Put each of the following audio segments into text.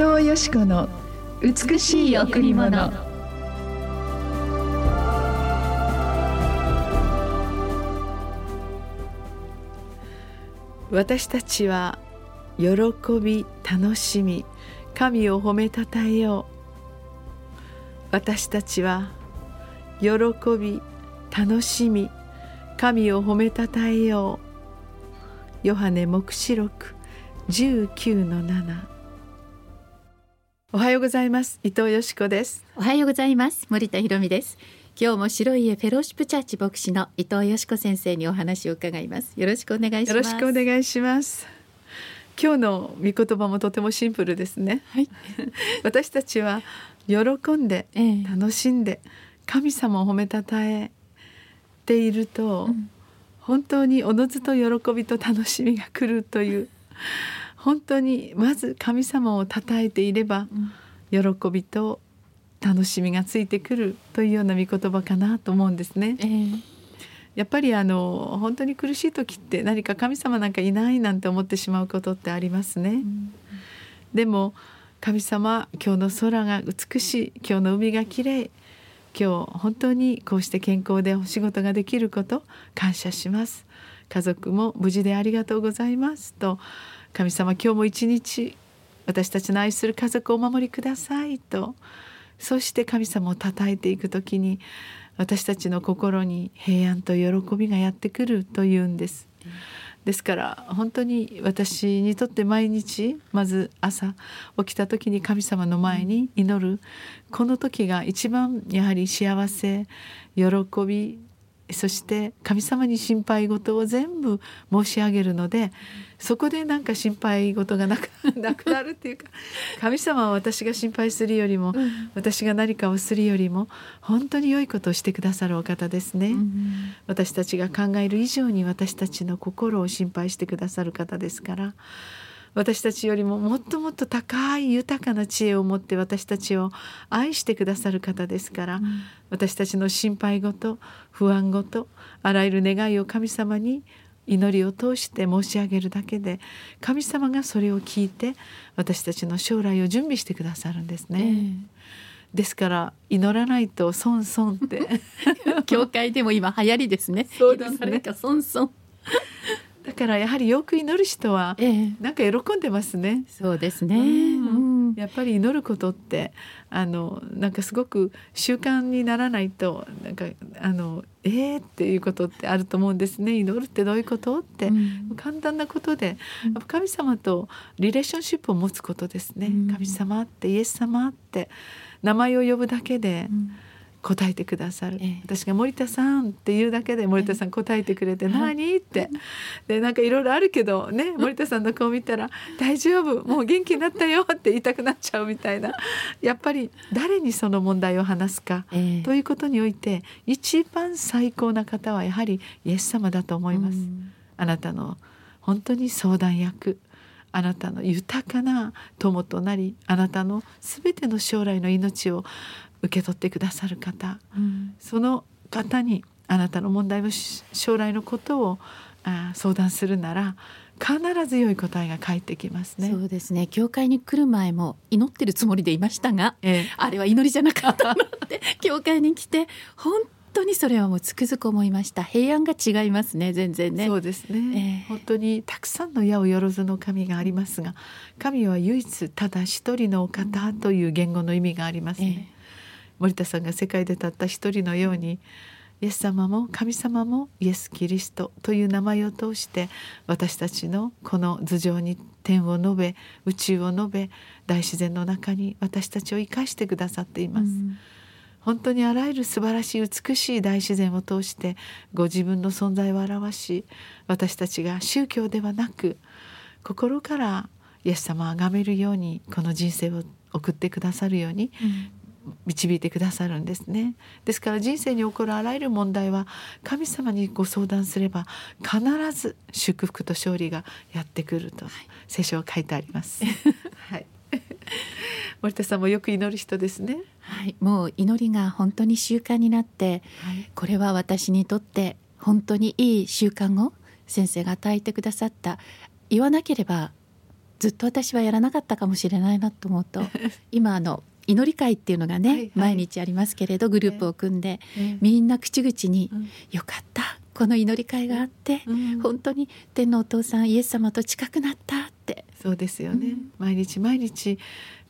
藤よし子の美しい贈り物。私たちは喜び楽しみ神を褒めたたえよう。私たちは喜び楽しみ神を褒めたたえよう。ヨハネ黙示録19の7おはようございます。伊藤よしこです。おはようございます。森田博美です。今日も白い家フェローシップチャーチ牧師の伊藤よしこ先生にお話を伺います。よろしくお願いします。よろしくお願いします。今日の御言葉もとてもシンプルですね、はい、私たちは喜んで、楽しんで神様を褒めたたえていると、うん、本当におのずと喜びと楽しみが来るという本当にまず神様をたたえていれば、うん、喜びと楽しみがついてくるというような御言葉かなと思うんですね。えー、やっぱりあの本当に苦しい時って何か神様なんかいないなんて思ってしまうことってありますね。うん、でも神様今日の空が美しい今日の海がきれい今日本当にこうして健康でお仕事ができること感謝します家族も無事でありがとうございますと神様今日も一日私たちの愛する家族をお守りくださいとそして神様をたたえていく時に私たちの心に平安と喜びがやってくるというんです。ですから本当に私にとって毎日まず朝起きた時に神様の前に祈るこの時が一番やはり幸せ喜びそして神様に心配事を全部申し上げるのでそこでなんか心配事がなく なくなるっていうか神様は私が心配するよりも、うん、私が何かをするよりも本当に良いことをしてくださるお方ですね、うん、私たちが考える以上に私たちの心を心配してくださる方ですから私たちよりももっともっと高い豊かな知恵を持って私たちを愛してくださる方ですから、うん、私たちの心配事不安事あらゆる願いを神様に祈りを通して申し上げるだけで神様がそれを聞いて私たちの将来を準備してくださるんですね。えーですから祈らないと損損って 教会でも今流行りですね。そうですね。損損。だからやはりよく祈る人はなんか喜んでますね。えそうですね、うんやっぱり祈ることってあのなんかすごく習慣にならないとなんかあのえーっていうことってあると思うんですね。祈るってどういうことって、うん、簡単なことで、神様とリレーションシップを持つことですね。神様ってイエス様って名前を呼ぶだけで。うん答えてくださる、ええ、私が森田さんっていうだけで森田さん答えてくれて「何?」って。でなんかいろいろあるけどね森田さんの顔見たら「大丈夫もう元気になったよ」って言いたくなっちゃうみたいな。やっぱり誰にその問題を話すか、え、ということにおいて一番最高な方はやはりイエス様だと思います。あなたの本当に相談役。あなたの豊かな友となりあなたの全ての将来の命を受け取ってくださる方、うん、その方にあなたの問題を将来のことをあ相談するなら必ず良い答えが返ってきますね。そうですね。教会に来る前も祈ってるつもりでいましたが、ええ、あれは祈りじゃなかったので、教会に来て本当にそれはもうつくづく思いました。平安が違いますね。全然ね。そうですね。えー、本当にたくさんの矢をよろずの神がありますが、神は唯一ただ一人のお方という言語の意味がありますね。えー森田さんが世界でたった一人のようにイエス様も神様もイエス・キリストという名前を通して私たちのこの頭上に天を述べ宇宙を述べ大自然の中に私たちを生かしてくださっています。うん本当にあらゆる素晴らしい美しい大自然を通してご自分の存在を表し私たちが宗教ではなく心からイエス様を崇めるようにこの人生を送ってくださるように、導いてくださるんですね。ですから人生に起こるあらゆる問題は神様にご相談すれば必ず祝福と勝利がやってくると聖書は書いてあります。はい。森田さんもよく祈る人ですね。はい、もう祈りが本当に習慣になって、はい、これは私にとって本当にいい習慣を先生が与えてくださった。言わなければずっと私はやらなかったかもしれないなと思うと 今あの祈り会っていうのがね、はいはい、毎日ありますけれどグループを組んで、えー、みんな口々に、うん、よかったこの祈り会があって、うん、本当に天のお父さんイエス様と近くなったって。そうですよね、うん、毎日毎日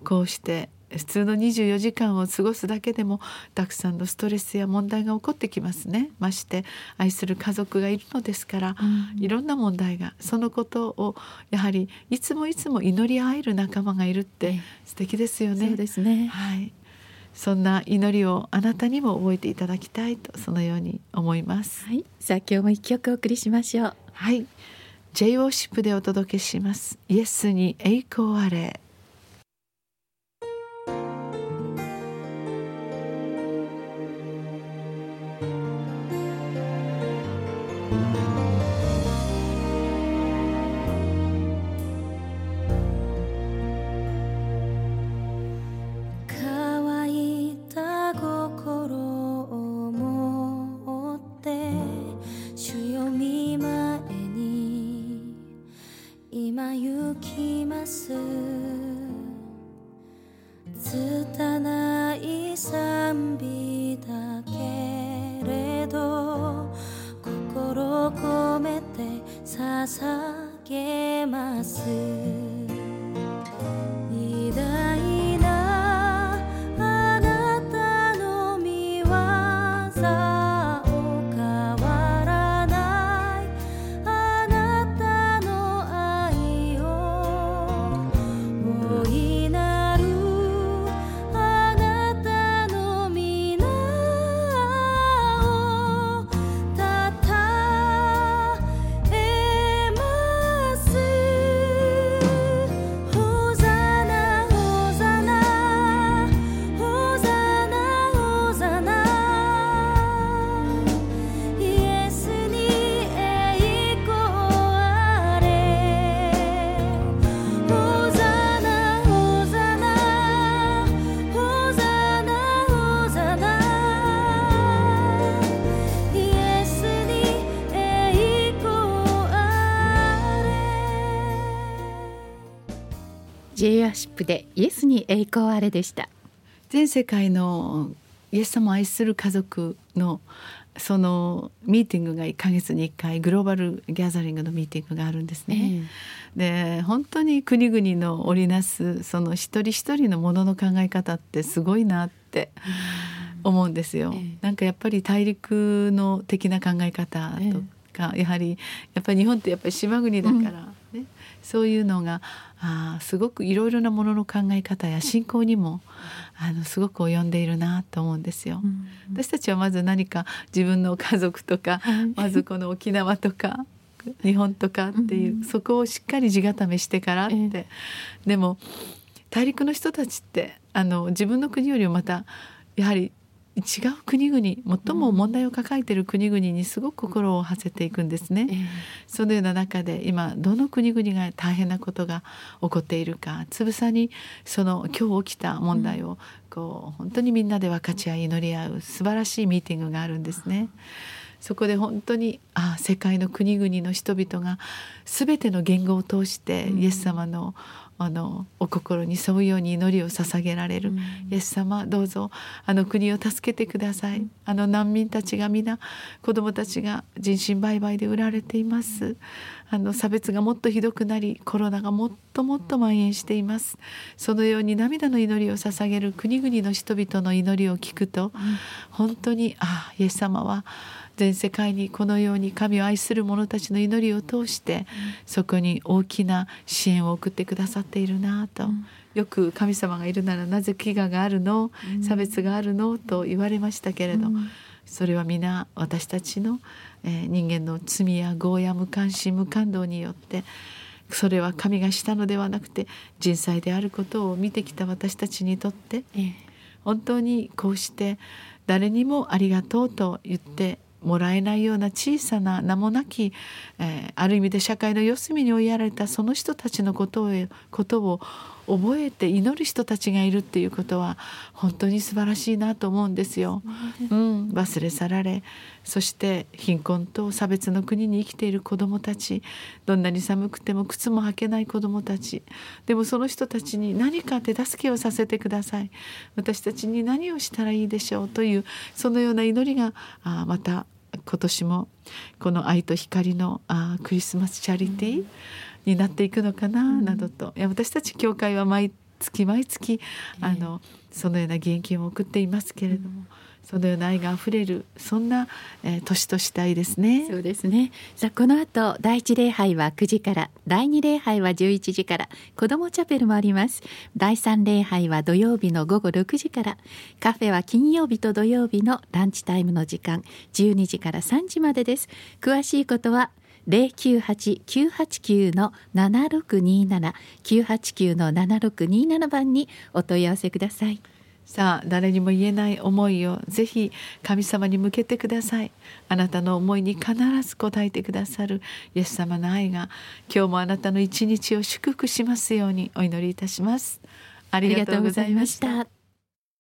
こうして普通の24時間を過ごすだけでもたくさんのストレスや問題が起こってきますねまして愛する家族がいるのですから、うん、いろんな問題がそのことをやはりいつもいつも祈り合える仲間がいるって素敵ですよね。そうですねはいそんな祈りをあなたにも覚えていただきたいとそのように思います。はい、さあ今日も一曲お送りしましょう。はい、J オーシップでお届けします。イエスに栄光あれ。ます。プでイエスに栄光あれでした。全世界のイエス様を愛する家族のそのミーティングが1ヶ月に1回グローバルギャザリングのミーティングがあるんですね。えー、で本当に国々の織りなすその一人一人のものの考え方ってすごいなって思うんですよ。えー、なんかやっぱり大陸の的な考え方とか、やはりやっぱり日本ってやっぱり島国だから、ね、そういうのがあすごくいろいろなものの考え方や信仰にもあのすごく及んでいるなと思うんですよ。うん。私たちはまず何か自分の家族とか、まずこの沖縄とか日本とかっていう、うん、そこをしっかり地固めしてからって、えー、でも大陸の人たちってあの自分の国よりもまたやはり違う国々最も問題を抱えている国々にすごく心を馳せていくんですね。えー、そのような中で今どの国々が大変なことが起こっているかつぶさにその今日起きた問題をこう本当にみんなで分かち合い祈り合う素晴らしいミーティングがあるんですね。そこで本当にあ世界の国々の人々が全ての言語を通してイエス様のあのお心に沿うように祈りを捧げられる、うん、イエス様どうぞあの国を助けてください、うん、あの難民たちが皆子どもたちが人身売買で売られています。あの差別がもっとひどくなりコロナがもっともっと蔓延しています。そのように涙の祈りを捧げる国々の人々の祈りを聞くと、うん、本当にあイエス様は全世界にこのように神を愛する者たちの祈りを通してそこに大きな支援を送ってくださっているなと、うん、よく神様がいるならなぜ飢餓があるの、差別があるの？と言われましたけれど、うん、それは皆私たちの、えー、人間の罪や業や無関心無感動によってそれは神がしたのではなくて人災であることを見てきた私たちにとって、え。本当にこうして誰にもありがとうと言ってもらえないような小さな名もなき、えー、ある意味で社会の四隅に追いやられたその人たちのことをことを覚えて祈る人たちがいるっていうことは本当に素晴らしいなと思うんですよ。うん、忘れ去られそして貧困と差別の国に生きている子どもたちどんなに寒くても靴も履けない子どもたちでもその人たちに何か手助けをさせてください。私たちに何をしたらいいでしょうというそのような祈りがあまた今年もこの愛と光のあクリスマスチャリティーになっていくのかな、などといや私たち教会は毎月毎月あの、そのような現金を送っていますけれども。そのような愛があふれるそんな、えー、年としたいですね。そうですね。さあこの後第一礼拝は9時から、第二礼拝は11時から、子どもチャペルもあります。第三礼拝は土曜日の午後6時から、カフェは金曜日と土曜日のランチタイムの時間12時から3時までです。詳しいことは098-989の7627 989の7627番にお問い合わせください。さあ誰にも言えない思いをぜひ神様に向けてください。あなたの思いに必ず応えてくださる。イエス様の愛が今日もあなたの一日を祝福しますようにお祈りいたします。ありがとうございました。